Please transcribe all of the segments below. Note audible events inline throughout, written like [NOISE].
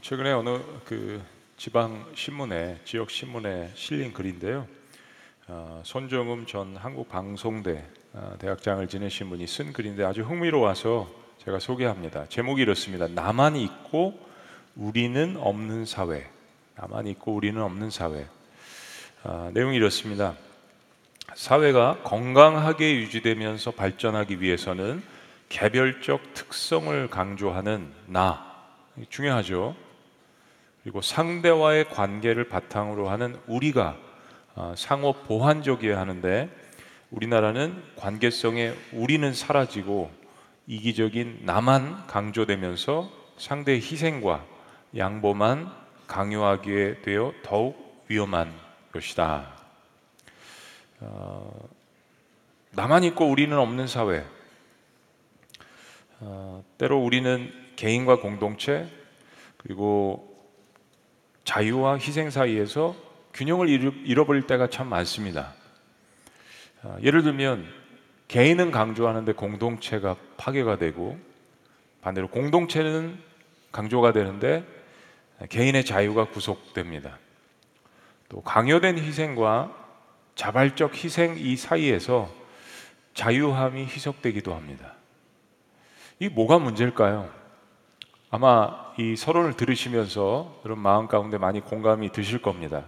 최근에 어느 그 지방 신문에 지역 신문에 실린 글인데요. 어, 손정음 전 한국 방송대 어, 대학장을 지내신 분이 쓴 글인데 아주 흥미로워서 제가 소개합니다. 제목이 이렇습니다. 나만 있고 우리는 없는 사회. 나만 있고 우리는 없는 사회. 어, 내용이 이렇습니다. 사회가 건강하게 유지되면서 발전하기 위해서는 개별적 특성을 강조하는 나 중요하죠. 그리고 상대와의 관계를 바탕으로 하는 우리가 어, 상호 보완적이어야 하는데 우리나라는 관계성에 우리는 사라지고 이기적인 나만 강조되면서 상대의 희생과 양보만 강요하게 되어 더욱 위험한 것이다. 어, 나만 있고 우리는 없는 사회. 어, 때로 우리는 개인과 공동체 그리고 자유와 희생 사이에서 균형을 잃어버릴 때가 참 많습니다. 어, 예를 들면 개인은 강조하는데 공동체가 파괴가 되고 반대로 공동체는 강조가 되는데 개인의 자유가 구속됩니다. 또 강요된 희생과 자발적 희생 이 사이에서 자유함이 희석되기도 합니다. 이 뭐가 문제일까요? 아마 이 서론을 들으시면서 여러분 마음 가운데 많이 공감이 드실 겁니다.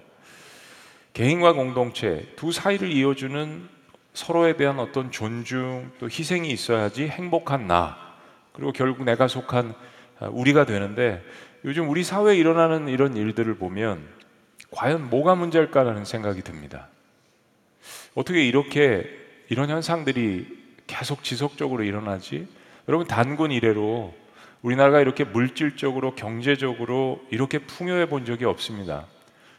개인과 공동체 두 사이를 이어주는 서로에 대한 어떤 존중 또 희생이 있어야지 행복한 나 그리고 결국 내가 속한 우리가 되는데 요즘 우리 사회에 일어나는 이런 일들을 보면 과연 뭐가 문제일까라는 생각이 듭니다. 어떻게 이렇게 이런 현상들이 계속 지속적으로 일어나지? 여러분 단군 이래로 우리나라가 이렇게 물질적으로 경제적으로 이렇게 풍요해 본 적이 없습니다.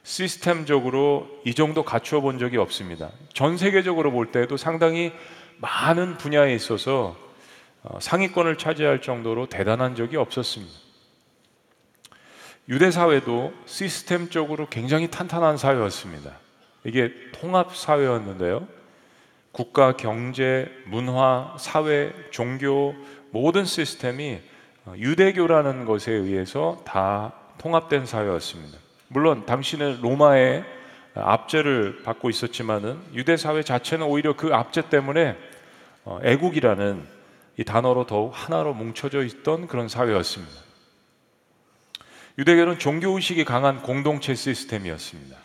시스템적으로 이 정도 갖추어 본 적이 없습니다. 전 세계적으로 볼 때도 상당히 많은 분야에 있어서 어, 상위권을 차지할 정도로 대단한 적이 없었습니다. 유대 사회도 시스템적으로 굉장히 탄탄한 사회였습니다. 이게 통합 사회였는데요. 국가, 경제, 문화, 사회, 종교 모든 시스템이 어, 유대교라는 것에 의해서 다 통합된 사회였습니다. 물론 당신은 로마의 압제를 받고 있었지만은 유대 사회 자체는 오히려 그 압제 때문에 어, 애국이라는 이 단어로 더욱 하나로 뭉쳐져 있던 그런 사회였습니다. 유대교는 종교 의식이 강한 공동체 시스템이었습니다.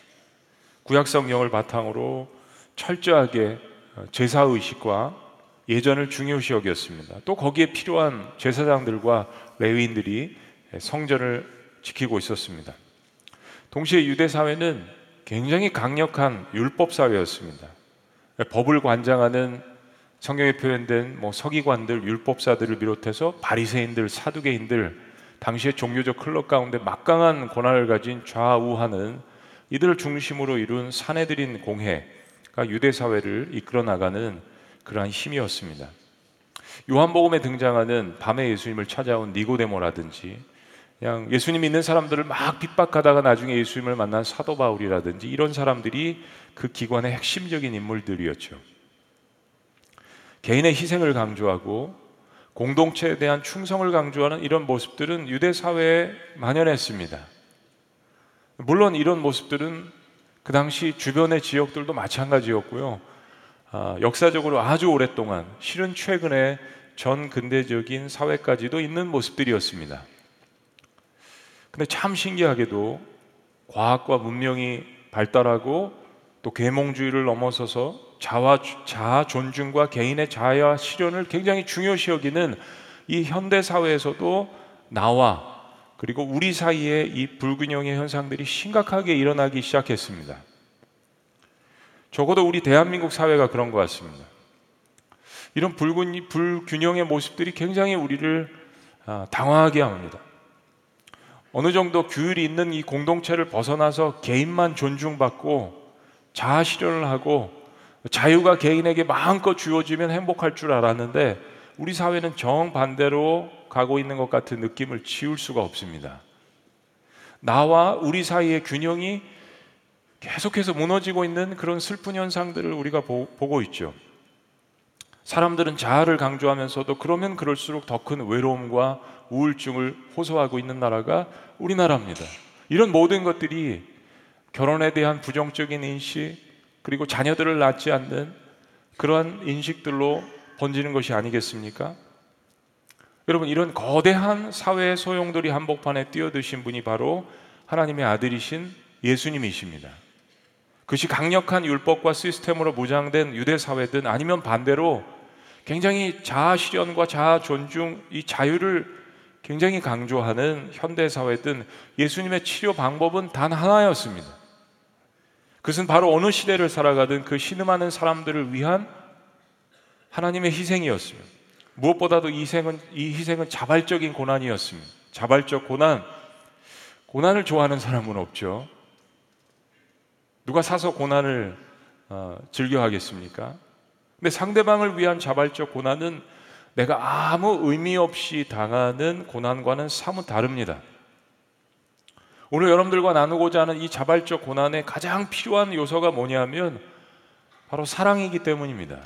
구약 성경을 바탕으로 철저하게 어, 제사 의식과 예전을 중요시 여겼습니다. 또 거기에 필요한 제사장들과 레위인들이 성전을 지키고 있었습니다. 동시에 유대 사회는 굉장히 강력한 율법 사회였습니다. 법을 관장하는 성경에 표현된 뭐 서기관들, 율법사들을 비롯해서 바리새인들, 사두개인들, 당시의 종교적 클럽 가운데 막강한 권한을 가진 좌우하는 이들을 중심으로 이룬 사내들인 공회가 유대 사회를 이끌어 나가는 그러한 힘이었습니다. 요한복음에 등장하는 밤에 예수님을 찾아온 니고데모라든지 그냥 예수님 믿는 사람들을 막 핍박하다가 나중에 예수님을 만난 사도 바울이라든지 이런 사람들이 그 기관의 핵심적인 인물들이었죠. 개인의 희생을 강조하고 공동체에 대한 충성을 강조하는 이런 모습들은 유대 사회에 만연했습니다. 물론 이런 모습들은 그 당시 주변의 지역들도 마찬가지였고요. 아, 역사적으로 아주 오랫동안 실은 최근에 전 근대적인 사회까지도 있는 모습들이었습니다. 근데 참 신기하게도 과학과 문명이 발달하고 또 계몽주의를 넘어서서 자아, 자아 존중과 개인의 자아 실현을 굉장히 중요시 여기는 이 현대 사회에서도 나와 그리고 우리 사이에 이 불균형의 현상들이 심각하게 일어나기 시작했습니다. 적어도 우리 대한민국 사회가 그런 것 같습니다. 이런 불균, 불균형의 모습들이 굉장히 우리를 아, 당황하게 합니다. 어느 정도 규율이 있는 이 공동체를 벗어나서 개인만 존중받고 자아 실현을 하고 자유가 개인에게 마음껏 주어지면 행복할 줄 알았는데 우리 사회는 정반대로 가고 있는 것 같은 느낌을 지울 수가 없습니다. 나와 우리 사이의 균형이 계속해서 무너지고 있는 그런 슬픈 현상들을 우리가 보, 고 있죠. 사람들은 자아를 강조하면서도 그러면 그럴수록 더 큰 외로움과 우울증을 호소하고 있는 나라가 우리나라입니다. 이런 모든 것들이 결혼에 대한 부정적인 인식 그리고 자녀들을 낳지 않는 그러한 인식들로 번지는 것이 아니겠습니까? 여러분 이런 거대한 사회의 소용돌이 한복판에 뛰어드신 분이 바로 하나님의 아들이신 예수님이십니다. 그것이 강력한 율법과 시스템으로 무장된 유대 사회든 아니면 반대로 굉장히 자아 실현과 자아 존중, 이 자유를 굉장히 강조하는 현대 사회든 예수님의 치료 방법은 단 하나였습니다. 그것은 바로 어느 시대를 살아가든 그 신음하는 사람들을 위한 하나님의 희생이었습니다. 무엇보다도 이 희생은, 이 희생은 자발적인 고난이었습니다. 자발적 고난, 고난을 좋아하는 사람은 없죠. 누가 사서 고난을 어, 즐겨 하겠습니까? 근데 상대방을 위한 자발적 고난은 내가 아무 의미 없이 당하는 고난과는 사뭇 다릅니다. 오늘 여러분들과 나누고자 하는 이 자발적 고난의 가장 필요한 요소가 뭐냐면 바로 사랑이기 때문입니다.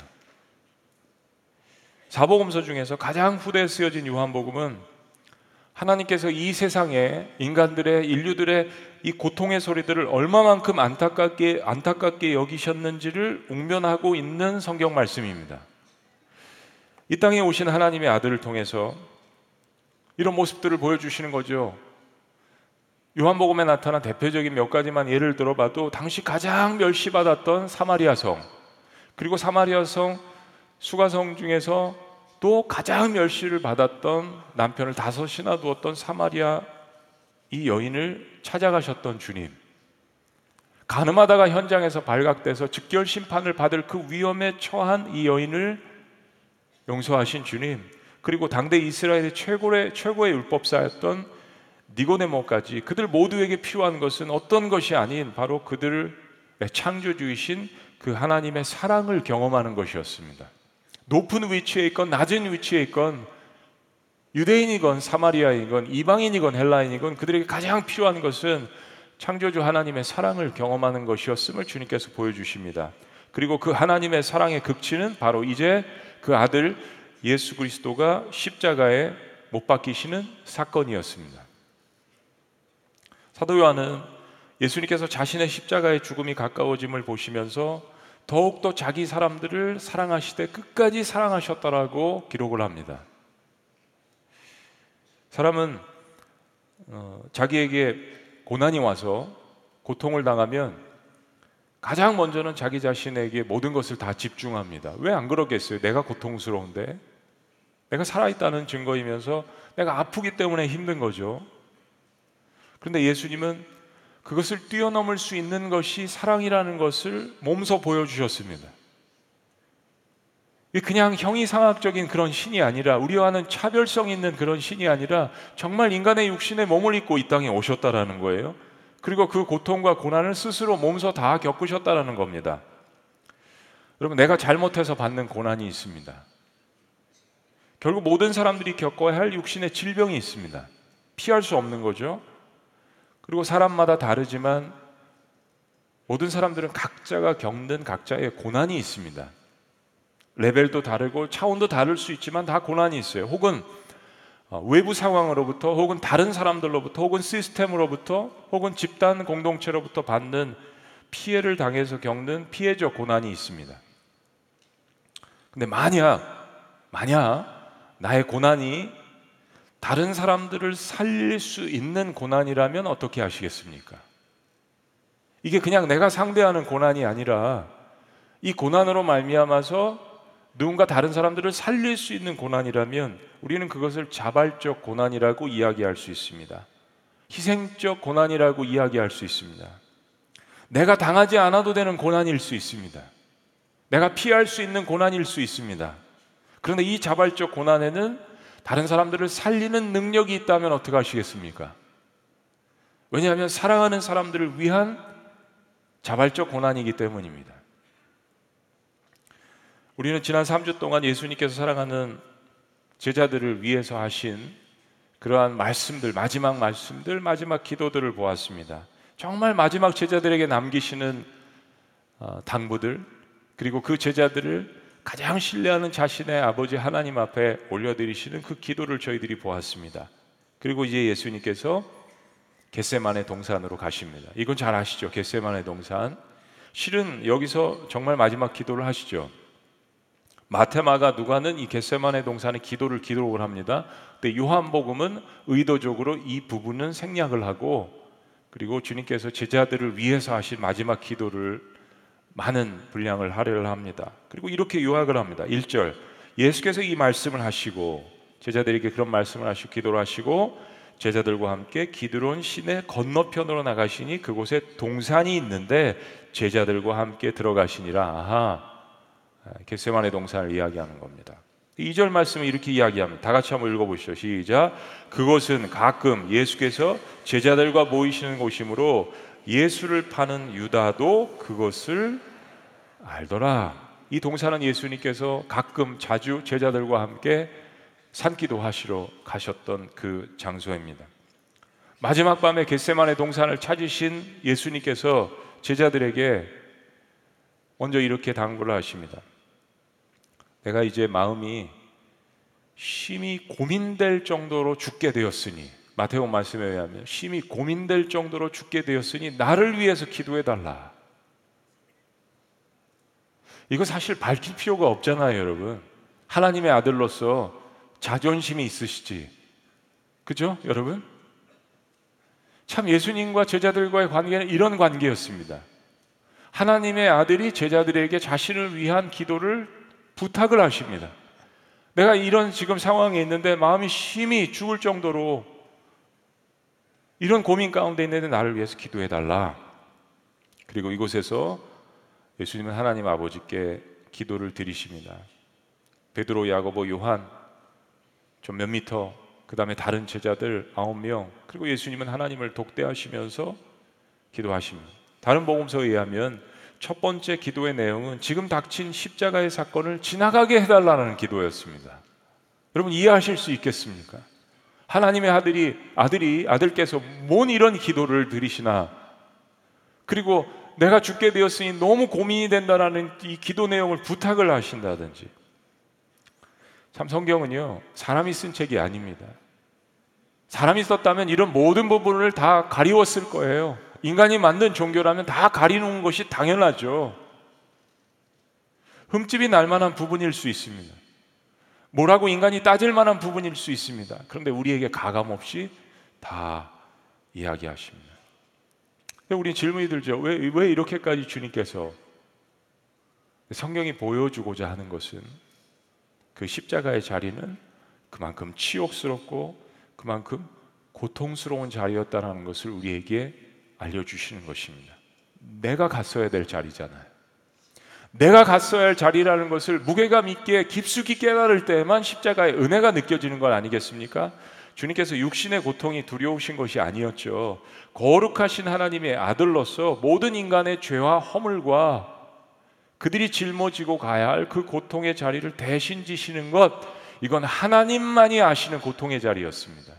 사복음서 중에서 가장 후대에 쓰여진 요한복음은 하나님께서 이 세상에 인간들의 인류들의 이 고통의 소리들을 얼마만큼 안타깝게 안타깝게 여기셨는지를 웅변하고 있는 성경 말씀입니다. 이 땅에 오신 하나님의 아들을 통해서 이런 모습들을 보여주시는 거죠. 요한복음에 나타난 대표적인 몇 가지만 예를 들어봐도 당시 가장 멸시받았던 사마리아 성 그리고 사마리아 성 수가성 중에서 또 가장 멸시를 받았던 남편을 다섯이나 두었던 사마리아 이 여인을 찾아가셨던 주님. 가늠하다가 현장에서 발각돼서 즉결 심판을 받을 그 위험에 처한 이 여인을 용서하신 주님. 그리고 당대 이스라엘의 최고의 최고의 율법사였던 니고네모까지 그들 모두에게 필요한 것은 어떤 것이 아닌 바로 그들의 창조주이신 그 하나님의 사랑을 경험하는 것이었습니다. 높은 위치에 있건 낮은 위치에 있건 유대인이건 사마리아이건 이방인이건 헬라인이건 그들에게 가장 필요한 것은 창조주 하나님의 사랑을 경험하는 것이었음을 주님께서 보여주십니다. 그리고 그 하나님의 사랑의 극치는 바로 이제 그 아들 예수 그리스도가 십자가에 못 박히시는 사건이었습니다. 사도 요한은 예수님께서 자신의 십자가의 죽음이 가까워짐을 보시면서 더욱더 자기 사람들을 사랑하시되 끝까지 사랑하셨다라고 기록을 합니다. 사람은 어, 자기에게 고난이 와서 고통을 당하면 가장 먼저는 자기 자신에게 모든 것을 다 집중합니다. 왜 안 그러겠어요? 내가 고통스러운데 내가 살아있다는 증거이면서 내가 아프기 때문에 힘든 거죠. 그런데 예수님은 그것을 뛰어넘을 수 있는 것이 사랑이라는 것을 몸소 보여주셨습니다. 그냥 형이상학적인 그런 신이 아니라 우리와는 차별성 있는 그런 신이 아니라 정말 인간의 육신에 몸을 입고 이 땅에 오셨다라는 거예요. 그리고 그 고통과 고난을 스스로 몸소 다 겪으셨다라는 겁니다. 여러분 내가 잘못해서 받는 고난이 있습니다. 결국 모든 사람들이 겪어야 할 육신의 질병이 있습니다. 피할 수 없는 거죠. 그리고 사람마다 다르지만 모든 사람들은 각자가 겪는 각자의 고난이 있습니다. 레벨도 다르고 차원도 다를 수 있지만 다 고난이 있어요. 혹은 어, 외부 상황으로부터 혹은 다른 사람들로부터 혹은 시스템으로부터 혹은 집단 공동체로부터 받는 피해를 당해서 겪는 피해적 고난이 있습니다. 근데 만약 만약 나의 고난이 다른 사람들을 살릴 수 있는 고난이라면 어떻게 하시겠습니까? 이게 그냥 내가 상대하는 고난이 아니라 이 고난으로 말미암아서 누군가 다른 사람들을 살릴 수 있는 고난이라면 우리는 그것을 자발적 고난이라고 이야기할 수 있습니다. 희생적 고난이라고 이야기할 수 있습니다. 내가 당하지 않아도 되는 고난일 수 있습니다. 내가 피할 수 있는 고난일 수 있습니다. 그런데 이 자발적 고난에는 다른 사람들을 살리는 능력이 있다면 어떻게 하시겠습니까? 왜냐하면 사랑하는 사람들을 위한 자발적 고난이기 때문입니다. 우리는 지난 3주 동안 예수님께서 사랑하는 제자들을 위해서 하신 그러한 말씀들, 마지막 말씀들, 마지막 기도들을 보았습니다. 정말 마지막 제자들에게 남기시는 어, 당부들, 그리고 그 제자들을 가장 신뢰하는 자신의 아버지 하나님 앞에 올려드리시는 그 기도를 저희들이 보았습니다. 그리고 이제 예수님께서 겟세만의 동산으로 가십니다. 이건 잘 아시죠? 겟세만의 동산. 실은 여기서 정말 마지막 기도를 하시죠. 마테마가 누가는 이 겟세만의 동산의 기도를 기록을 합니다. 근데 요한복음은 의도적으로 이 부분은 생략을 하고 그리고 주님께서 제자들을 위해서 하신 마지막 기도를 많은 분량을 할애를 합니다. 그리고 이렇게 요약을 합니다. 1절. 예수께서 이 말씀을 하시고 제자들에게 그런 말씀을 하시고 기도를 하시고 제자들과 함께 기드론 시내 건너편으로 나가시니 그곳에 동산이 있는데 제자들과 함께 들어가시니라. 아하. 겟세만의 동산을 이야기하는 겁니다. 2절 말씀을 이렇게 이야기합니다. 다 같이 한번 읽어보시죠. 시작. 그곳은 가끔 예수께서 제자들과 모이시는 곳이므로 예수를 파는 유다도 그것을 알더라. 이 동산은 예수님께서 가끔 자주 제자들과 함께 산기도 하시러 가셨던 그 장소입니다. 마지막 밤에 겟세만의 동산을 찾으신 예수님께서 제자들에게 먼저 이렇게 당부를 하십니다. 내가 이제 마음이 심히 고민될 정도로 죽게 되었으니 마태복 말씀에 의하면 심히 고민될 정도로 죽게 되었으니 나를 위해서 기도해 달라. 이거 사실 밝힐 필요가 없잖아요, 여러분. 하나님의 아들로서 자존심이 있으시지. 그죠, 여러분? 참 예수님과 제자들과의 관계는 이런 관계였습니다. 하나님의 아들이 제자들에게 자신을 위한 기도를 부탁을 하십니다. 내가 이런 지금 상황에 있는데 마음이 심히 죽을 정도로 이런 고민 가운데 있는데 나를 위해서 기도해 달라. 그리고 이곳에서 예수님은 하나님 아버지께 기도를 드리십니다. 베드로, 야고보, 요한 좀 몇 미터 그 다음에 다른 제자들 아홉 명 그리고 예수님은 하나님을 독대하시면서 기도하십니다. 다른 복음서에 의하면 첫 번째 기도의 내용은 지금 닥친 십자가의 사건을 지나가게 해달라는 기도였습니다. 여러분 이해하실 수 있겠습니까? 하나님의 아들이 아들이 아들께서 뭔 이런 기도를 드리시나 그리고 내가 죽게 되었으니 너무 고민이 된다라는 이 기도 내용을 부탁을 하신다든지 참 성경은요 사람이 쓴 책이 아닙니다. 사람이 썼다면 이런 모든 부분을 다 가리웠을 거예요. 인간이 만든 종교라면 다 가리는 것이 당연하죠. 흠집이 날 만한 부분일 수 있습니다. 뭐라고 인간이 따질 만한 부분일 수 있습니다. 그런데 우리에게 가감 없이 다 이야기하십니다. 우리 질문이 들죠. 왜, 왜 이렇게까지 주님께서 성경이 보여주고자 하는 것은 그 십자가의 자리는 그만큼 치욕스럽고 그만큼 고통스러운 자리였다는 것을 우리에게 알려주시는 것입니다. 내가 갔어야 될 자리잖아요. 내가 갔어야 할 자리라는 것을 무게감 있게 깊숙이 깨달을 때만 십자가의 은혜가 느껴지는 것 아니겠습니까? 주님께서 육신의 고통이 두려우신 것이 아니었죠. 거룩하신 하나님의 아들로서 모든 인간의 죄와 허물과 그들이 짊어지고 가야 할 그 고통의 자리를 대신 지시는 것, 이건 하나님만이 아시는 고통의 자리였습니다.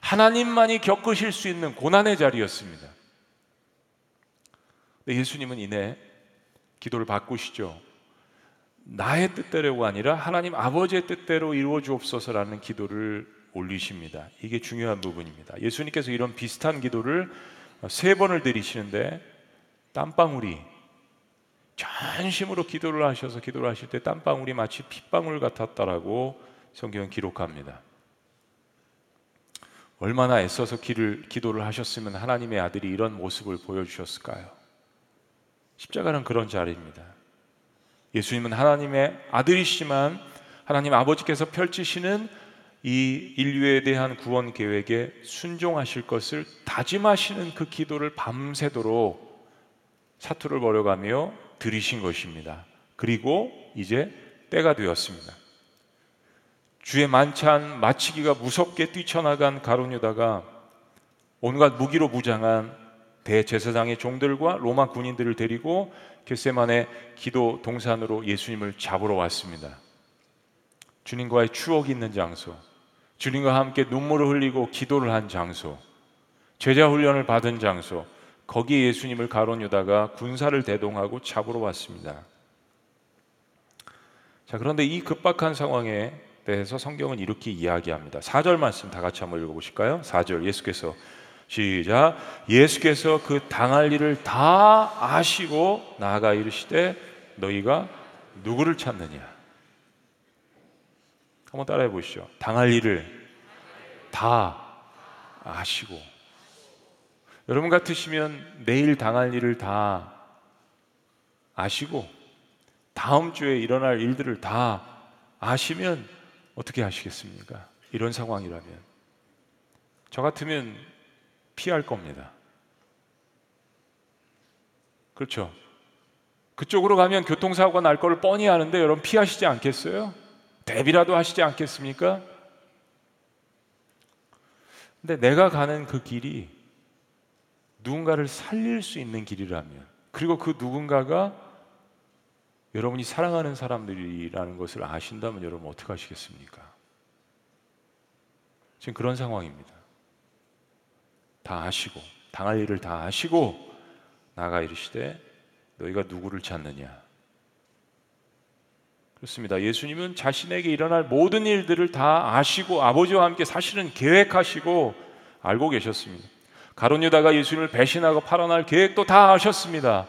하나님만이 겪으실 수 있는 고난의 자리였습니다. 예수님은 이내 기도를 바꾸시죠. 나의 뜻대로가 아니라 하나님 아버지의 뜻대로 이루어 주옵소서라는 기도를 올리십니다. 이게 중요한 부분입니다. 예수님께서 이런 비슷한 기도를 세 번을 드리시는데 땀방울이 전심으로 기도를 하셔서 기도를 하실 때 땀방울이 마치 핏방울 같았다라고 성경은 기록합니다. 얼마나 애써서 기를, 기도를 하셨으면 하나님의 아들이 이런 모습을 보여주셨을까요? 십자가는 그런 자리입니다. 예수님은 하나님의 아들이시지만 하나님 아버지께서 펼치시는 이 인류에 대한 구원 계획에 순종하실 것을 다짐하시는 그 기도를 밤새도록 사투를 벌여가며 들이신 것입니다. 그리고 이제 때가 되었습니다. 주의 만찬 마치기가 무섭게 뛰쳐나간 가론유다가 온갖 무기로 무장한 대제사장의 종들과 로마 군인들을 데리고 겟세만의 기도 동산으로 예수님을 잡으러 왔습니다. 주님과의 추억이 있는 장소, 주님과 함께 눈물을 흘리고 기도를 한 장소, 제자 훈련을 받은 장소, 거기에 예수님을 가론 유다가 군사를 대동하고 잡으러 왔습니다. 자, 그런데 이 급박한 상황에 대해서 성경은 이렇게 이야기합니다. 4절 말씀 다 같이 한번 읽어 보실까요? 4절 예수께서 시작 예수께서 그 당할 일을 다 아시고 나아가 이르시되 너희가 누구를 찾느냐 한번 따라해 보시죠. 당할 일을 다 아시고 여러분 같으시면 내일 당할 일을 다 아시고 다음 주에 일어날 일들을 다 아시면 어떻게 하시겠습니까? 이런 상황이라면 저 같으면 피할 겁니다. 그렇죠? 그쪽으로 가면 교통사고가 날 거를 뻔히 아는데 여러분 피하시지 않겠어요? 대비라도 하시지 않겠습니까? 근데 내가 가는 그 길이 누군가를 살릴 수 있는 길이라면 그리고 그 누군가가 여러분이 사랑하는 사람들이라는 것을 아신다면 여러분 어떻게 하시겠습니까? 지금 그런 상황입니다. 다 아시고 당할 일을 다 아시고 나가 이르시되 너희가 누구를 찾느냐 그렇습니다. 예수님은 자신에게 일어날 모든 일들을 다 아시고 아버지와 함께 사실은 계획하시고 알고 계셨습니다. 가론 유다가 예수님을 배신하고 팔아날 계획도 다 아셨습니다.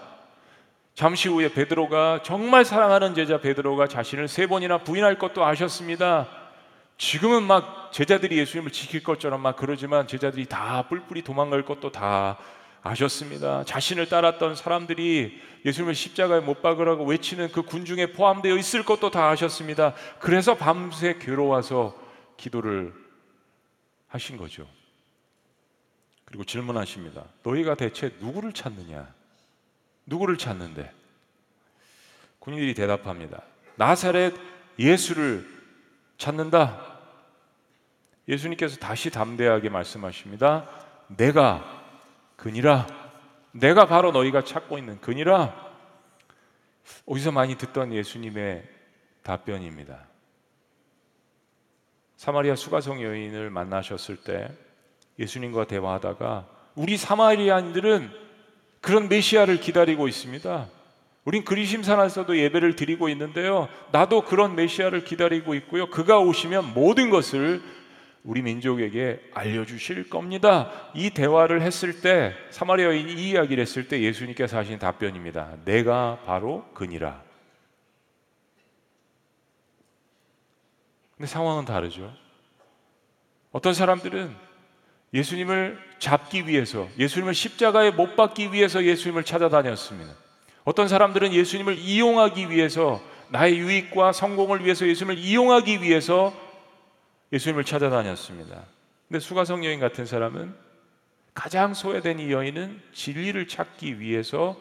잠시 후에 베드로가 정말 사랑하는 제자 베드로가 자신을 세 번이나 부인할 것도 아셨습니다. 지금은 막 제자들이 예수님을 지킬 것처럼 막 그러지만 제자들이 다 뿔뿔이 도망갈 것도 다 아셨습니다. 자신을 따랐던 사람들이 예수님을 십자가에 못 박으라고 외치는 그 군중에 포함되어 있을 것도 다 아셨습니다. 그래서 밤새 괴로워서 기도를 하신 거죠. 그리고 질문하십니다. 너희가 대체 누구를 찾느냐? 누구를 찾는데? 군인들이 대답합니다. 나사렛 예수를 찾는다. 예수님께서 다시 담대하게 말씀하십니다. 내가 그니라 내가 바로 너희가 찾고 있는 그니라 어디서 많이 듣던 예수님의 답변입니다. 사마리아 수가성 여인을 만나셨을 때 예수님과 대화하다가 우리 사마리아인들은 그런 메시아를 기다리고 있습니다. 우린 그리심산에서도 예배를 드리고 있는데요. 나도 그런 메시아를 기다리고 있고요. 그가 오시면 모든 것을 우리 민족에게 알려주실 겁니다. 이 대화를 했을 때 사마리아 인 이 이야기를 했을 때 예수님께서 하신 답변입니다. 내가 바로 그니라. 근데 상황은 다르죠. 어떤 사람들은 예수님을 잡기 위해서, 예수님을 십자가에 못 박기 위해서 예수님을 찾아다녔습니다. 어떤 사람들은 예수님을 이용하기 위해서, 나의 유익과 성공을 위해서 예수님을 이용하기 위해서 예수님을 찾아다녔습니다. 근데 수가성 여인 같은 사람은 가장 소외된 이 여인은 진리를 찾기 위해서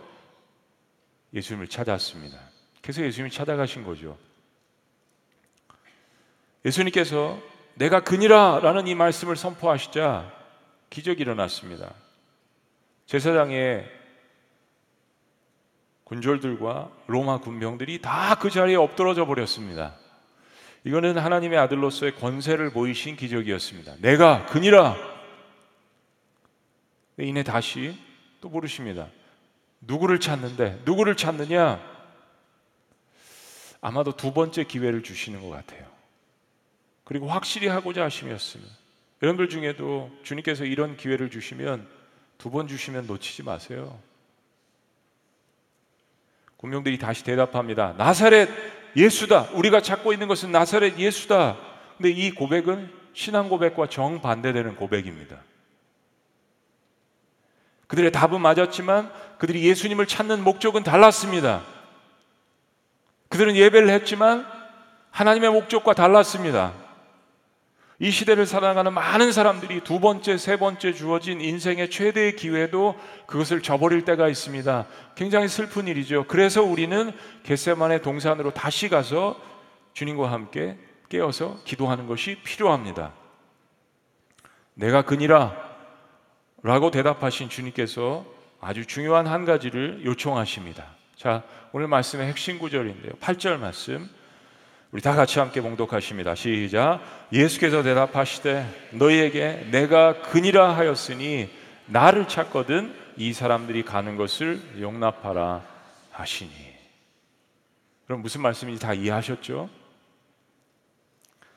예수님을 찾았습니다. 그래서 예수님이 찾아가신 거죠. 예수님께서 내가 그니라 라는 이 말씀을 선포하시자 기적이 일어났습니다. 제사장의 군졸들과 로마 군병들이 다 그 자리에 엎드러져 버렸습니다. 이거는 하나님의 아들로서의 권세를 보이신 기적이었습니다. 내가 그니라. 이내 다시 또 부르십니다. 누구를 찾는데 누구를 찾느냐? 아마도 두 번째 기회를 주시는 것 같아요. 그리고 확실히 하고자 하심이었습니다. 여러분들 중에도 주님께서 이런 기회를 주시면 두 번 주시면 놓치지 마세요. 군명들이 다시 대답합니다. 나사렛 예수다. 우리가 찾고 있는 것은 나사렛 예수다. 근데 이 고백은 신앙 고백과 정반대되는 고백입니다. 그들의 답은 맞았지만 그들이 예수님을 찾는 목적은 달랐습니다. 그들은 예배를 했지만 하나님의 목적과 달랐습니다. 이 시대를 살아가는 많은 사람들이 두 번째, 세 번째 주어진 인생의 최대의 기회도 그것을 저버릴 때가 있습니다. 굉장히 슬픈 일이죠. 그래서 우리는 겟세만의 동산으로 다시 가서 주님과 함께 깨어서 기도하는 것이 필요합니다. 내가 그니라 라고 대답하신 주님께서 아주 중요한 한 가지를 요청하십니다. 자, 오늘 말씀의 핵심 구절인데요. 8절 말씀. 우리 다 같이 함께 봉독하십니다. 시작. 예수께서 대답하시되 너희에게 내가 그니라 하였으니 나를 찾거든 이 사람들이 가는 것을 용납하라 하시니. 그럼 무슨 말씀인지 다 이해하셨죠?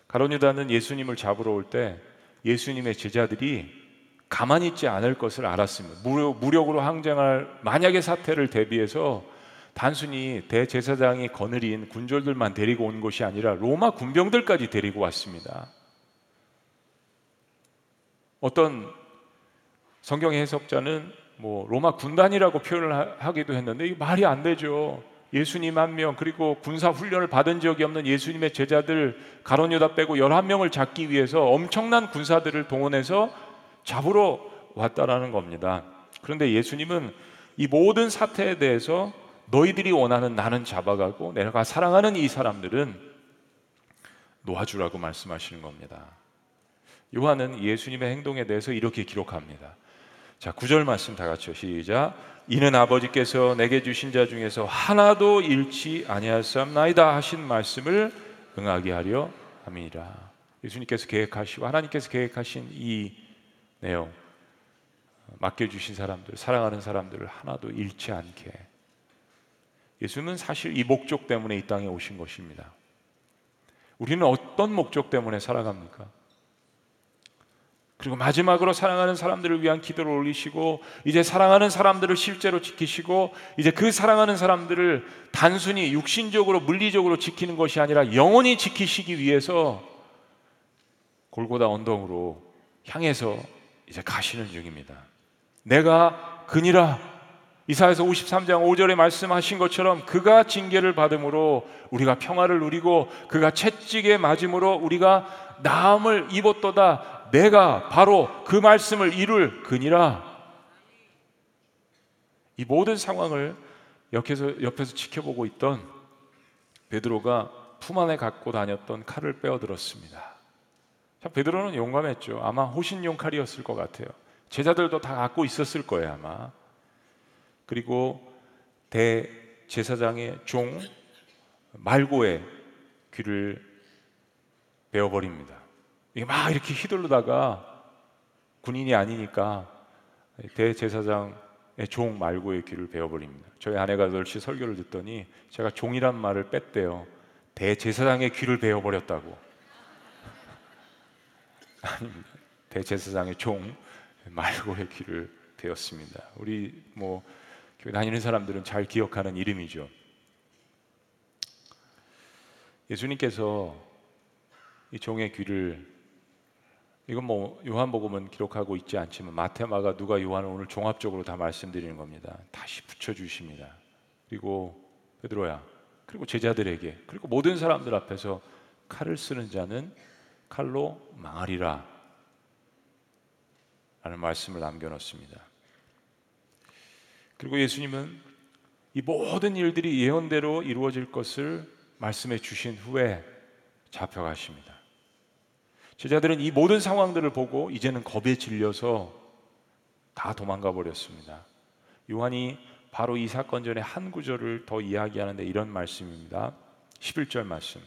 가론 유다는 예수님을 잡으러 올 때 예수님의 제자들이 가만히 있지 않을 것을 알았습니다. 무력, 무력으로 항쟁할 만약의 사태를 대비해서 단순히 대제사장이 거느린 군졸들만 데리고 온 것이 아니라 로마 군병들까지 데리고 왔습니다. 어떤 성경 해석자는 뭐 로마 군단이라고 표현을 하기도 했는데 이 말이 안 되죠. 예수님 한 명 그리고 군사 훈련을 받은 적이 없는 예수님의 제자들 가론 유다 빼고 11명을 잡기 위해서 엄청난 군사들을 동원해서 잡으러 왔다라는 겁니다. 그런데 예수님은 이 모든 사태에 대해서 너희들이 원하는 나는 잡아가고 내가 사랑하는 이 사람들은 놓아주라고 말씀하시는 겁니다. 요한은 예수님의 행동에 대해서 이렇게 기록합니다. 자, 구절 말씀 다 같이요. 시작. 이는 아버지께서 내게 주신 자 중에서 하나도 잃지 아니하였나이다 하신 말씀을 응하게 하려 함이라. 예수님께서 계획하시고 하나님께서 계획하신 이 내용 맡겨 주신 사람들, 사랑하는 사람들을 하나도 잃지 않게 예수는 사실 이 목적 때문에 이 땅에 오신 것입니다. 우리는 어떤 목적 때문에 살아갑니까? 그리고 마지막으로 사랑하는 사람들을 위한 기도를 올리시고 이제 사랑하는 사람들을 실제로 지키시고 이제 그 사랑하는 사람들을 단순히 육신적으로 물리적으로 지키는 것이 아니라 영원히 지키시기 위해서 골고다 언덕으로 향해서 이제 가시는 중입니다. 내가 그니라 이사에서 53장 5절에 말씀하신 것처럼 그가 징계를 받음으로 우리가 평화를 누리고 그가 채찍에 맞음으로 우리가 나음을 입었도다 내가 바로 그 말씀을 이룰 그니라. 이 모든 상황을 옆에서, 옆에서 지켜보고 있던 베드로가 품 안에 갖고 다녔던 칼을 빼어들었습니다. 자, 베드로는 용감했죠. 아마 호신용 칼이었을 것 같아요. 제자들도 다 갖고 있었을 거예요, 아마. 그리고 대제사장의 종 말고의 귀를 베어버립니다. 이게 막 이렇게 휘둘르다가 군인이 아니니까 대제사장의 종 말고의 귀를 베어버립니다. 저희 아내가 널시 설교를 듣더니 제가 종이란 말을 뺐대요. 대제사장의 귀를 베어버렸다고. [LAUGHS] 대제사장의 종 말고의 귀를 베었습니다. 우리 뭐 교회 다니는 사람들은 잘 기억하는 이름이죠. 예수님께서 이 종의 귀를 이건 뭐 요한복음은 기록하고 있지 않지만 마테마가 누가 요한을 오늘 종합적으로 다 말씀드리는 겁니다. 다시 붙여 주십니다. 그리고 베드로야 그리고 제자들에게 그리고 모든 사람들 앞에서 칼을 쓰는 자는 칼로 망하리라 라는 말씀을 남겨 놓습니다. 그리고 예수님은 이 모든 일들이 예언대로 이루어질 것을 말씀해 주신 후에 잡혀가십니다. 제자들은 이 모든 상황들을 보고 이제는 겁에 질려서 다 도망가 버렸습니다. 요한이 바로 이 사건 전에 한 구절을 더 이야기하는데 이런 말씀입니다. 11절 말씀.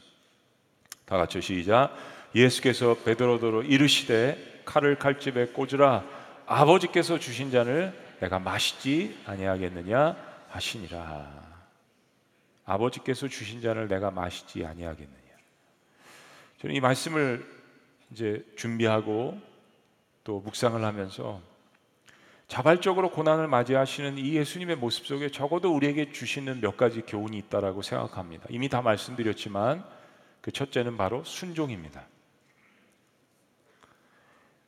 다 같이 시작. 예수께서 베드로더로 이르시되 칼을 칼집에 꽂으라 아버지께서 주신 잔을 내가 마시지 아니하겠느냐 하시니라. 아버지께서 주신 잔을 내가 마시지 아니하겠느냐. 저는 이 말씀을 이제 준비하고 또 묵상을 하면서 자발적으로 고난을 맞이하시는 이 예수님의 모습 속에 적어도 우리에게 주시는 몇 가지 교훈이 있다라고 생각합니다. 이미 다 말씀드렸지만 그 첫째는 바로 순종입니다.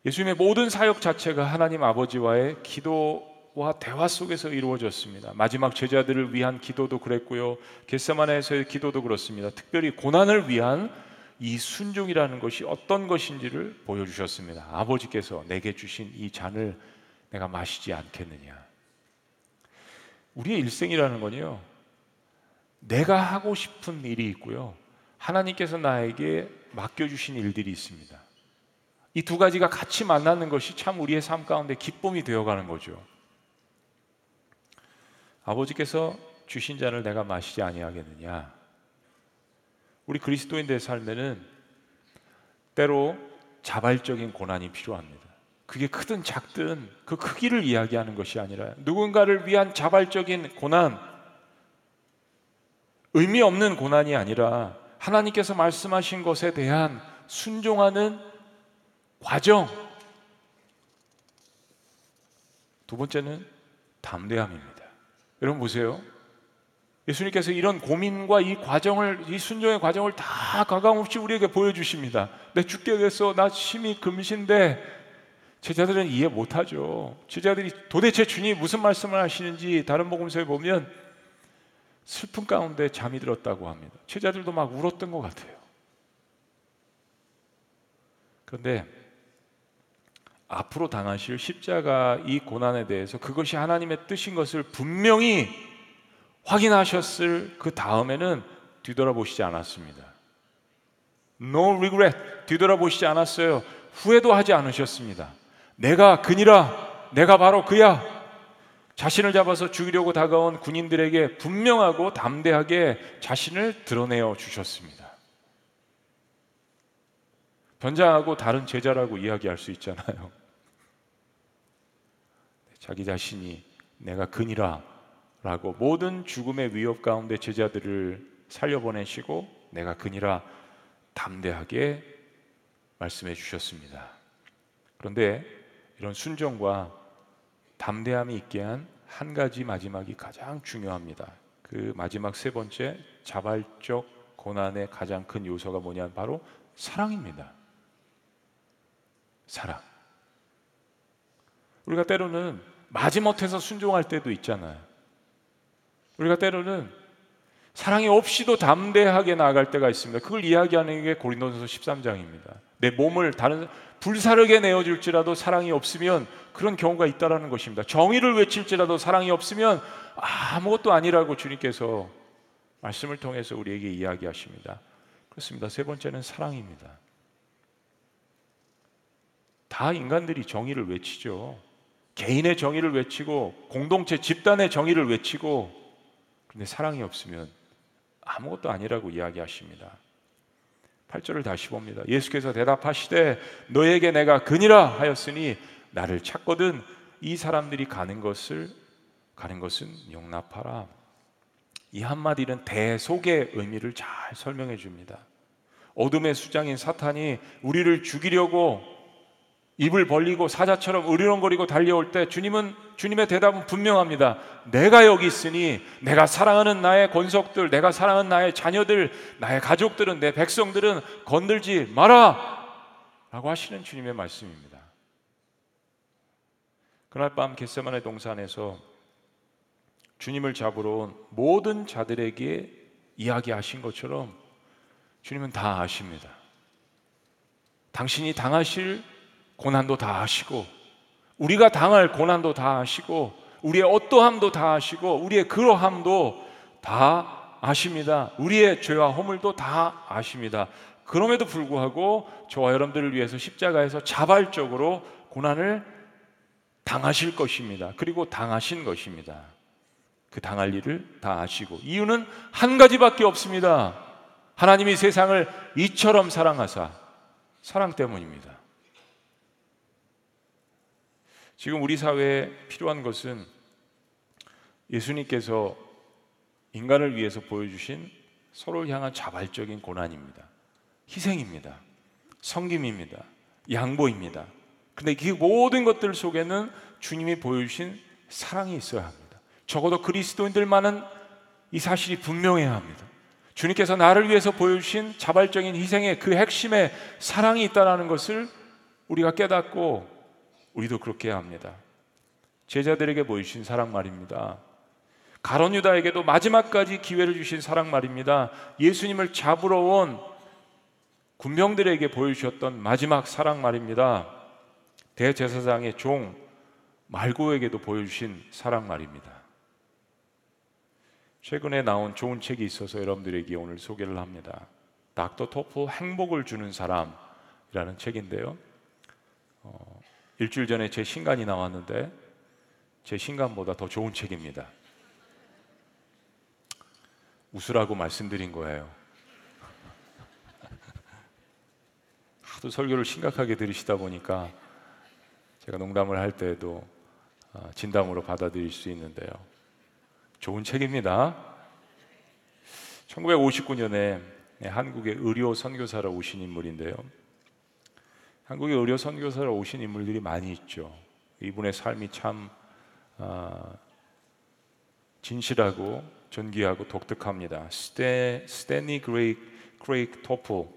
예수님의 모든 사역 자체가 하나님 아버지와의 기도 와 대화 속에서 이루어졌습니다. 마지막 제자들을 위한 기도도 그랬고요. 겟세마네에서의 기도도 그렇습니다. 특별히 고난을 위한 이 순종이라는 것이 어떤 것인지를 보여주셨습니다. 아버지께서 내게 주신 이 잔을 내가 마시지 않겠느냐. 우리의 일생이라는 건요, 내가 하고 싶은 일이 있고요, 하나님께서 나에게 맡겨주신 일들이 있습니다. 이 두 가지가 같이 만나는 것이 참 우리의 삶 가운데 기쁨이 되어가는 거죠. 아버지께서 주신 잔을 내가 마시지 아니하겠느냐. 우리 그리스도인들의 삶에는 때로 자발적인 고난이 필요합니다. 그게 크든 작든 그 크기를 이야기하는 것이 아니라 누군가를 위한 자발적인 고난, 의미 없는 고난이 아니라 하나님께서 말씀하신 것에 대한 순종하는 과정. 두 번째는 담대함입니다. 여러분 보세요. 예수님께서 이런 고민과 이 과정을, 이 순종의 과정을 다 가감없이 우리에게 보여주십니다. 내 죽겠어. 나 심히 금신데 제자들은 이해 못하죠. 제자들이 도대체 주님 무슨 말씀을 하시는지 다른 복음서에 보면 슬픔 가운데 잠이 들었다고 합니다. 제자들도 막 울었던 것 같아요. 그런데 앞으로 당하실 십자가 이 고난에 대해서 그것이 하나님의 뜻인 것을 분명히 확인하셨을 그 다음에는 뒤돌아보시지 않았습니다. No regret. 뒤돌아보시지 않았어요. 후회도 하지 않으셨습니다. 내가 그니라, 내가 바로 그야. 자신을 잡아서 죽이려고 다가온 군인들에게 분명하고 담대하게 자신을 드러내어 주셨습니다. 변장하고 다른 제자라고 이야기할 수 있잖아요. 자기 자신이 내가 그니라 라고 모든 죽음의 위협 가운데 제자들을 살려보내시고 내가 그니라 담대하게 말씀해 주셨습니다. 그런데 이런 순종과 담대함이 있게 한 한 가지 마지막이 가장 중요합니다. 그 마지막 세 번째 자발적 고난의 가장 큰 요소가 뭐냐 바로 사랑입니다. 사랑. 우리가 때로는 마지못해서 순종할 때도 있잖아요. 우리가 때로는 사랑이 없이도 담대하게 나아갈 때가 있습니다. 그걸 이야기하는 게 고린도전서 13장입니다. 내 몸을 다른 불사르게 내어줄지라도 사랑이 없으면 그런 경우가 있다라는 것입니다. 정의를 외칠지라도 사랑이 없으면 아무것도 아니라고 주님께서 말씀을 통해서 우리에게 이야기하십니다. 그렇습니다. 세 번째는 사랑입니다. 다 인간들이 정의를 외치죠. 개인의 정의를 외치고 공동체 집단의 정의를 외치고 근데 사랑이 없으면 아무것도 아니라고 이야기하십니다. 8절을 다시 봅니다. 예수께서 대답하시되 너에게 내가 그니라 하였으니 나를 찾거든 이 사람들이 가는 것을 가는 것은 용납하라. 이 한마디는 대속의 의미를 잘 설명해 줍니다. 어둠의 수장인 사탄이 우리를 죽이려고 입을 벌리고 사자처럼 으르렁거리고 달려올 때 주님은 주님의 대답은 분명합니다. 내가 여기 있으니 내가 사랑하는 나의 권속들, 내가 사랑하는 나의 자녀들, 나의 가족들은 내 백성들은 건들지 마라. 라고 하시는 주님의 말씀입니다. 그날 밤 겟세만의 동산에서 주님을 잡으러 온 모든 자들에게 이야기하신 것처럼 주님은 다 아십니다. 당신이 당하실 고난도 다 아시고 우리가 당할 고난도 다 아시고 우리의 어떠함도 다 아시고 우리의 그러함도 다 아십니다. 우리의 죄와 허물도 다 아십니다. 그럼에도 불구하고 저와 여러분들을 위해서 십자가에서 자발적으로 고난을 당하실 것입니다. 그리고 당하신 것입니다. 그 당할 일을 다 아시고 이유는 한 가지밖에 없습니다. 하나님이 세상을 이처럼 사랑하사 사랑 때문입니다. 지금 우리 사회에 필요한 것은 예수님께서 인간을 위해서 보여주신 서로를 향한 자발적인 고난입니다. 희생입니다. 성김입니다. 양보입니다. 근데 그 모든 것들 속에는 주님이 보여주신 사랑이 있어야 합니다. 적어도 그리스도인들만은 이 사실이 분명해야 합니다. 주님께서 나를 위해서 보여주신 자발적인 희생의 그 핵심에 사랑이 있다는 것을 우리가 깨닫고 우리도 그렇게 해야 합니다. 제자들에게 보이신 사랑 말입니다. 가론 유다에게도 마지막까지 기회를 주신 사랑 말입니다. 예수님을 잡으러 온 군병들에게 보여주셨던 마지막 사랑 말입니다. 대제사장의 종 말고에게도 보여주신 사랑 말입니다. 최근에 나온 좋은 책이 있어서 여러분들에게 오늘 소개를 합니다. 닥터 토프 행복을 주는 사람이라는 책인데요. 어, 일주일 전에 제 신간이 나왔는데 제 신간보다 더 좋은 책입니다. 웃으라고 말씀드린 거예요. [LAUGHS] 하도 설교를 심각하게 들으시다 보니까 제가 농담을 할 때에도 아, 진담으로 받아들일 수 있는데요. 좋은 책입니다. 1959년에 한국의 의료 선교사로 오신 인물인데요. 한국의 의료 선교사로 오신 인물들이 많이 있죠. 이분의 삶이 참 아, 진실하고 존귀하고 독특합니다. 스테, 스탠리 그레이, 크레이그 토플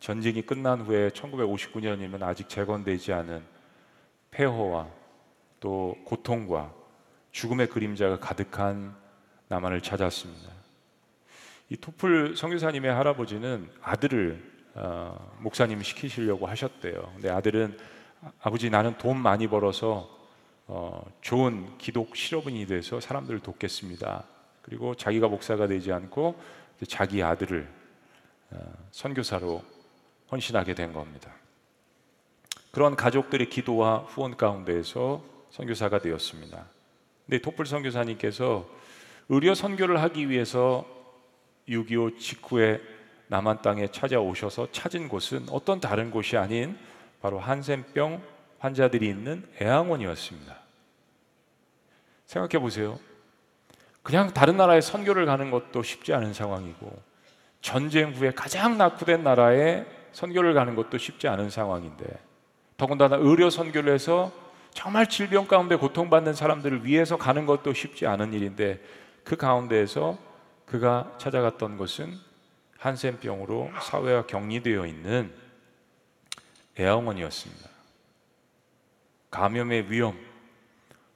전쟁이 끝난 후에 1959년이면 아직 재건되지 않은 폐허와 또 고통과 죽음의 그림자가 가득한 남한을 찾았습니다. 이 토플 선교사님의 할아버지는 아들을 어, 목사님 시키시려고 하셨대요. 근데 아들은 아버지 나는 돈 많이 벌어서 어, 좋은 기독 실업인이 돼서 사람들을 돕겠습니다. 그리고 자기가 목사가 되지 않고 자기 아들을 어, 선교사로 헌신하게 된 겁니다. 그런 가족들의 기도와 후원 가운데에서 선교사가 되었습니다. 근데 토플 선교사님께서 의료 선교를 하기 위해서 6.25 직후에 남한 땅에 찾아오셔서 찾은 곳은 어떤 다른 곳이 아닌 바로 한센병 환자들이 있는 애양원이었습니다. 생각해 보세요. 그냥 다른 나라에 선교를 가는 것도 쉽지 않은 상황이고 전쟁 후에 가장 낙후된 나라에 선교를 가는 것도 쉽지 않은 상황인데 더군다나 의료 선교를 해서 정말 질병 가운데 고통받는 사람들을 위해서 가는 것도 쉽지 않은 일인데 그 가운데에서 그가 찾아갔던 곳은 한센병으로 사회와 격리되어 있는 애양원이었습니다. 감염의 위험,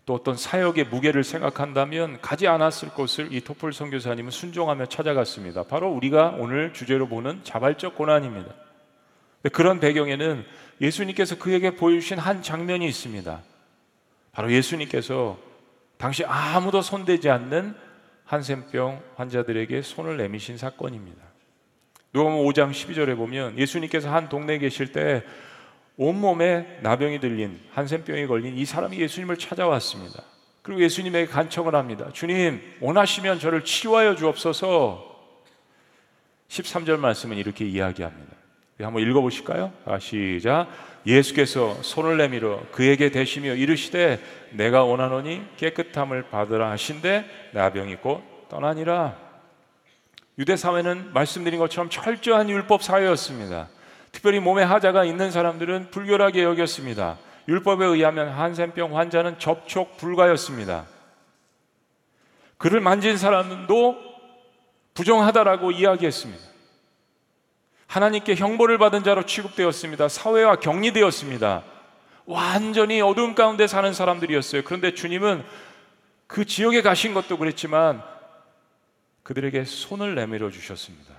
또 어떤 사역의 무게를 생각한다면 가지 않았을 곳을 이 토플 선교사님은 순종하며 찾아갔습니다. 바로 우리가 오늘 주제로 보는 자발적 고난입니다. 그런 배경에는 예수님께서 그에게 보여주신 한 장면이 있습니다. 바로 예수님께서 당시 아무도 손대지 않는 한센병 환자들에게 손을 내미신 사건입니다. 누가복음 5장 12절에 보면 예수님께서 한 동네에 계실 때 온몸에 나병이 들린 한센병이 걸린 이 사람이 예수님을 찾아왔습니다. 그리고 예수님에게 간청을 합니다. 주님, 원하시면 저를 치유하여 주옵소서. 13절 말씀은 이렇게 이야기합니다. 한번 읽어 보실까요? 아, 시작. 예수께서 손을 내밀어 그에게 대시며 이르시되 내가 원하노니 깨끗함을 받으라 하신데 나병이 곧 떠나니라. 유대 사회는 말씀드린 것처럼 철저한 율법 사회였습니다. 특별히 몸에 하자가 있는 사람들은 불결하게 여겼습니다. 율법에 의하면 한센병 환자는 접촉 불가였습니다. 그를 만진 사람도 부정하다라고 이야기했습니다. 하나님께 형벌을 받은 자로 취급되었습니다. 사회와 격리되었습니다. 완전히 어두움 가운데 사는 사람들이었어요. 그런데 주님은 그 지역에 가신 것도 그랬지만 그들에게 손을 내밀어 주셨습니다.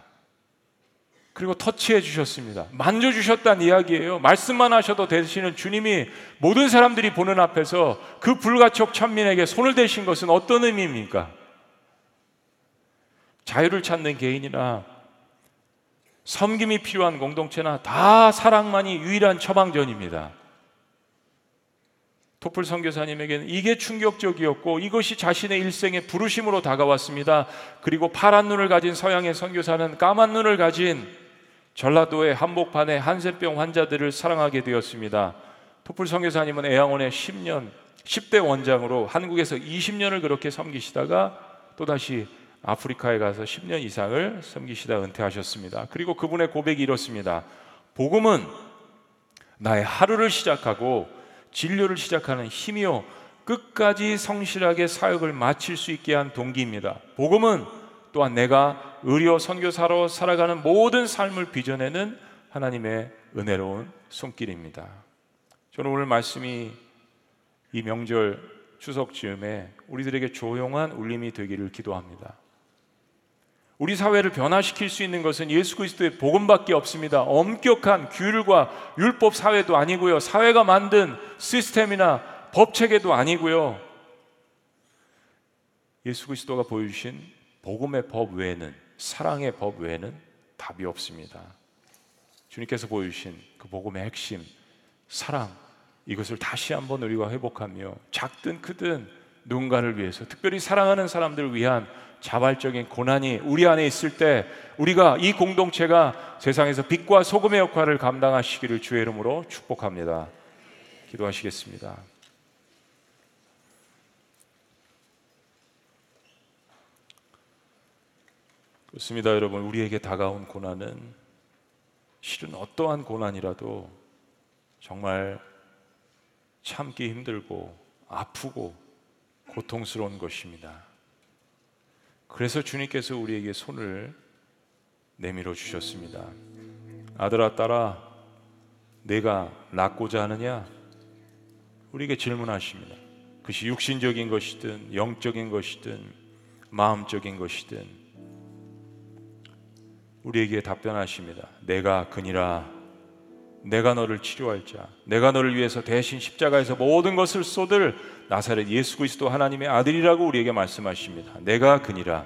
그리고 터치해 주셨습니다. 만져 주셨다는 이야기예요. 말씀만 하셔도 되시는 주님이 모든 사람들이 보는 앞에서 그 불가촉 천민에게 손을 대신 것은 어떤 의미입니까? 자유를 찾는 개인이나 섬김이 필요한 공동체나 다 사랑만이 유일한 처방전입니다. 토플 선교사님에게는 이게 충격적이었고 이것이 자신의 일생의 부르심으로 다가왔습니다. 그리고 파란 눈을 가진 서양의 선교사는 까만 눈을 가진 전라도의 한복판의 한센병 환자들을 사랑하게 되었습니다. 토플 선교사님은 애양원에 10년, 10대 원장으로 한국에서 20년을 그렇게 섬기시다가 또다시 아프리카에 가서 10년 이상을 섬기시다 은퇴하셨습니다. 그리고 그분의 고백이 이렇습니다. 복음은 나의 하루를 시작하고 진료를 시작하는 힘이요 끝까지 성실하게 사역을 마칠 수 있게 한 동기입니다. 복음은 또한 내가 의료 선교사로 살아가는 모든 삶을 빚어내는 하나님의 은혜로운 손길입니다. 저는 오늘 말씀이 이 명절 추석 즈음에 우리들에게 조용한 울림이 되기를 기도합니다. 우리 사회를 변화시킬 수 있는 것은 예수 그리스도의 복음밖에 없습니다. 엄격한 규율과 율법 사회도 아니고요. 사회가 만든 시스템이나 법 체계도 아니고요. 예수 그리스도가 보여주신 복음의 법 외에는 사랑의 법 외에는 답이 없습니다. 주님께서 보여주신 그 복음의 핵심 사랑 이것을 다시 한번 우리가 회복하며 작든 크든 누군가를 위해서 특별히 사랑하는 사람들을 위한 자발적인 고난이 우리 안에 있을 때 우리가 이 공동체가 세상에서 빛과 소금의 역할을 감당하시기를 주의 이름으로 축복합니다. 기도하시겠습니다. 그렇습니다, 여러분. 우리에게 다가온 고난은 실은 어떠한 고난이라도 정말 참기 힘들고 아프고 고통스러운 것입니다. 그래서 주님께서 우리에게 손을 내밀어 주셨습니다. 아들아, 딸아, 내가 낫고자 하느냐? 우리에게 질문하십니다. 그것이 육신적인 것이든 영적인 것이든 마음적인 것이든 우리에게 답변하십니다. 내가 그니라 내가 너를 치료할 자, 내가 너를 위해서 대신 십자가에서 모든 것을 쏟을 나사렛 예수 그리스도 하나님의 아들이라고 우리에게 말씀하십니다. 내가 그니라.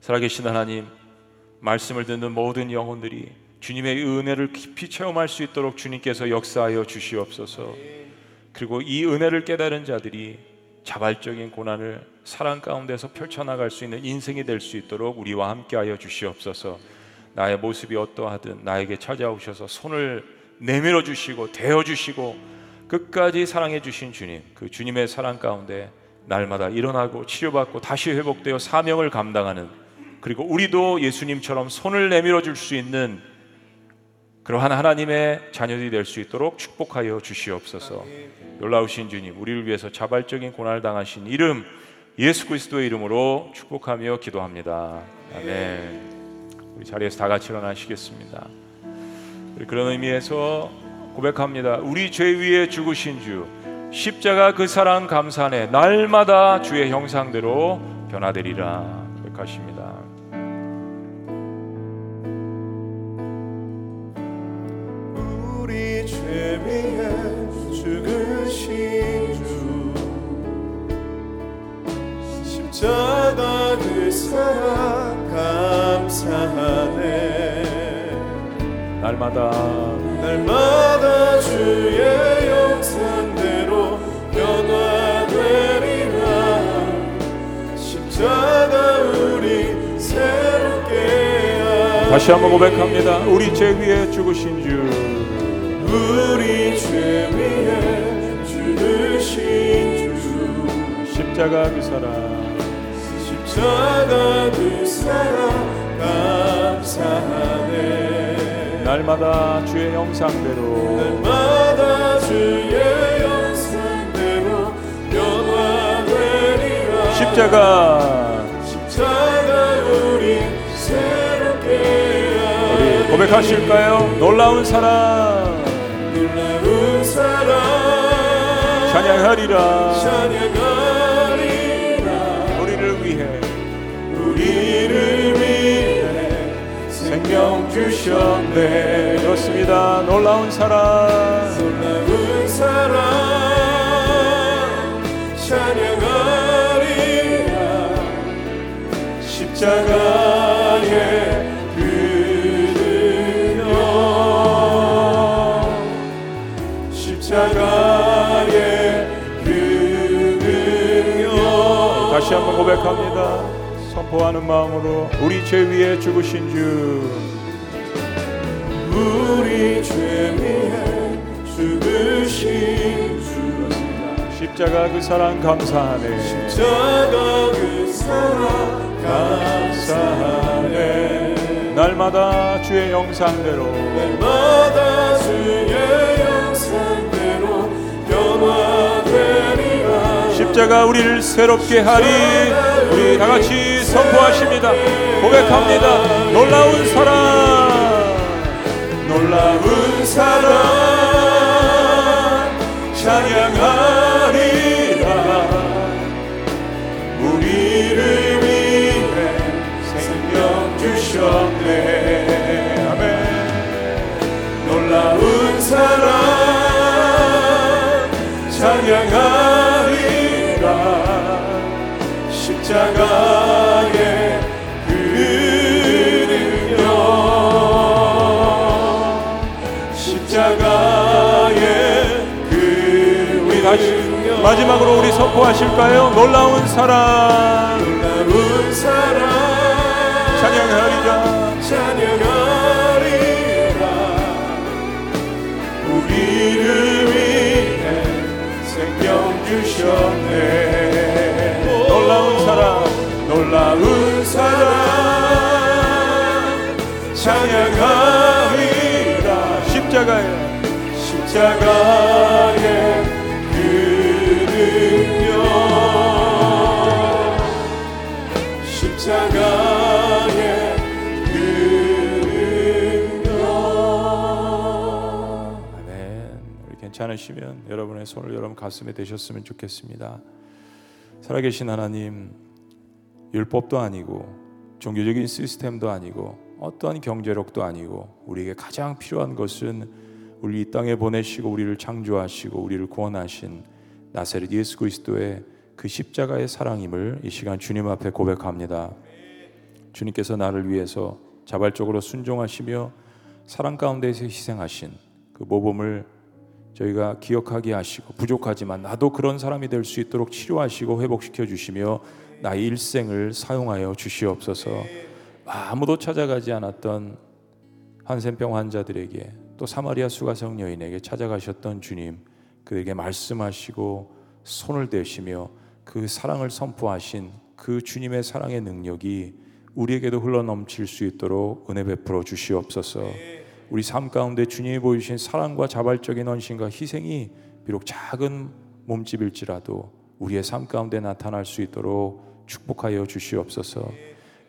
살아계신 하나님, 말씀을 듣는 모든 영혼들이 주님의 은혜를 깊이 체험할 수 있도록 주님께서 역사하여 주시옵소서. 그리고 이 은혜를 깨달은 자들이 자발적인 고난을 사랑 가운데서 펼쳐나갈 수 있는 인생이 될 수 있도록 우리와 함께하여 주시옵소서. 나의 모습이 어떠하든 나에게 찾아오셔서 손을 내밀어 주시고 대어 주시고 끝까지 사랑해 주신 주님, 그 주님의 사랑 가운데 날마다 일어나고 치료받고 다시 회복되어 사명을 감당하는 그리고 우리도 예수님처럼 손을 내밀어 줄 수 있는 그러한 하나님의 자녀들이 될 수 있도록 축복하여 주시옵소서. 놀라우신 주님, 우리를 위해서 자발적인 고난을 당하신 이름 예수 그리스도의 이름으로 축복하며 기도합니다. 아멘. 우리 자리에서 다 같이 일어나시겠습니다. 그런 의미에서 고백합니다. 우리 죄 위에 죽으신 주 십자가 그 사랑 감사네 날마다 주의 형상대로 변화되리라 고백하십니다. 우리 죄 위에 죽으신 주 십자가 그 사랑 감사하네. 날마다. 날마다 주의 영상대로 변화되리라. 십자가 우리 새롭게 다시 한번 고백합니다. 우리 죄 위에 죽으신 주. 우리 죄 위에 죽으신 주. 십자가 그 사랑 그 사랑 감사하네. 날마다 주의 형상대로. 날마다 주의 영상대로 변화되리라 십자가. 십자가 우리 새롭게 우리 고백하실까요? 놀라운 사랑. 놀라운 사랑. 찬양하리라. 찬양하리라 주셨네 그렇습니다. 놀라운 사랑. 놀라운 사랑 찬양하리라. 그그 다시 한번 고백합니다. 선포하는 마음으로 우리 죄 위에 죽으신 주 우리 죄 위에 죽으신 주. 십자가 그 사랑 감사하네. 십자가 그 사랑 감사하네. 날마다 주의 영상대로. 날마다 주의 영상대로 변화되리라. 십자가 우리를 새롭게 하리. 우리 다 같이 선포하십니다. 고백합니다. 놀라운 사랑 놀라운 사랑 찬양하리라. 우리를 위해 생명 주셨네. 아멘. 놀라운 사랑 찬양하리라. 십자가 마지막으로 우리 선포하실까요? 놀라운 사랑. 놀라운 사랑. 찬양하리라. 찬양하리라. 우리를 위해 생명 주셨네. 놀라운 사랑. 놀라운 사랑. 찬양하리라. 십자가에. 십자가 괜찮으시면 여러분의 손을 여러분 가슴에 대셨으면 좋겠습니다. 살아계신 하나님, 율법도 아니고 종교적인 시스템도 아니고 어떠한 경제력도 아니고 우리에게 가장 필요한 것은 우리 이 땅에 보내시고 우리를 창조하시고 우리를 구원하신 나사렛 예수 그리스도의 그 십자가의 사랑임을 이 시간 주님 앞에 고백합니다. 주님께서 나를 위해서 자발적으로 순종하시며 사랑 가운데서 희생하신 그 모범을 저희가 기억하게 하시고 부족하지만 나도 그런 사람이 될 수 있도록 치료하시고 회복시켜 주시며 나의 일생을 사용하여 주시옵소서. 아무도 찾아가지 않았던 한센병 환자들에게 또 사마리아 수가성 여인에게 찾아가셨던 주님 그에게 말씀하시고 손을 대시며 그 사랑을 선포하신 그 주님의 사랑의 능력이 우리에게도 흘러 넘칠 수 있도록 은혜 베풀어 주시옵소서. 우리 삶 가운데 주님이 보이신 사랑과 자발적인 헌신과 희생이 비록 작은 몸집일지라도 우리의 삶 가운데 나타날 수 있도록 축복하여 주시옵소서.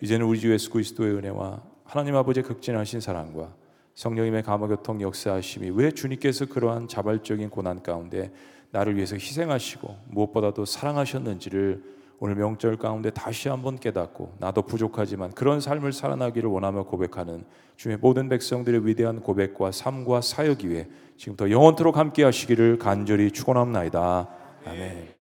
이제는 우리 주 예수 그리스도의 은혜와 하나님 아버지의 극진하신 사랑과 성령님의 감화교통 역사하심이 왜 주님께서 그러한 자발적인 고난 가운데 나를 위해서 희생하시고 무엇보다도 사랑하셨는지를 오늘 명절 가운데 다시 한번 깨닫고 나도 부족하지만 그런 삶을 살아나기를 원하며 고백하는 주의 모든 백성들의 위대한 고백과 삶과 사역 위에 지금부터 영원토록 함께 하시기를 간절히 축원합나이다. 아멘.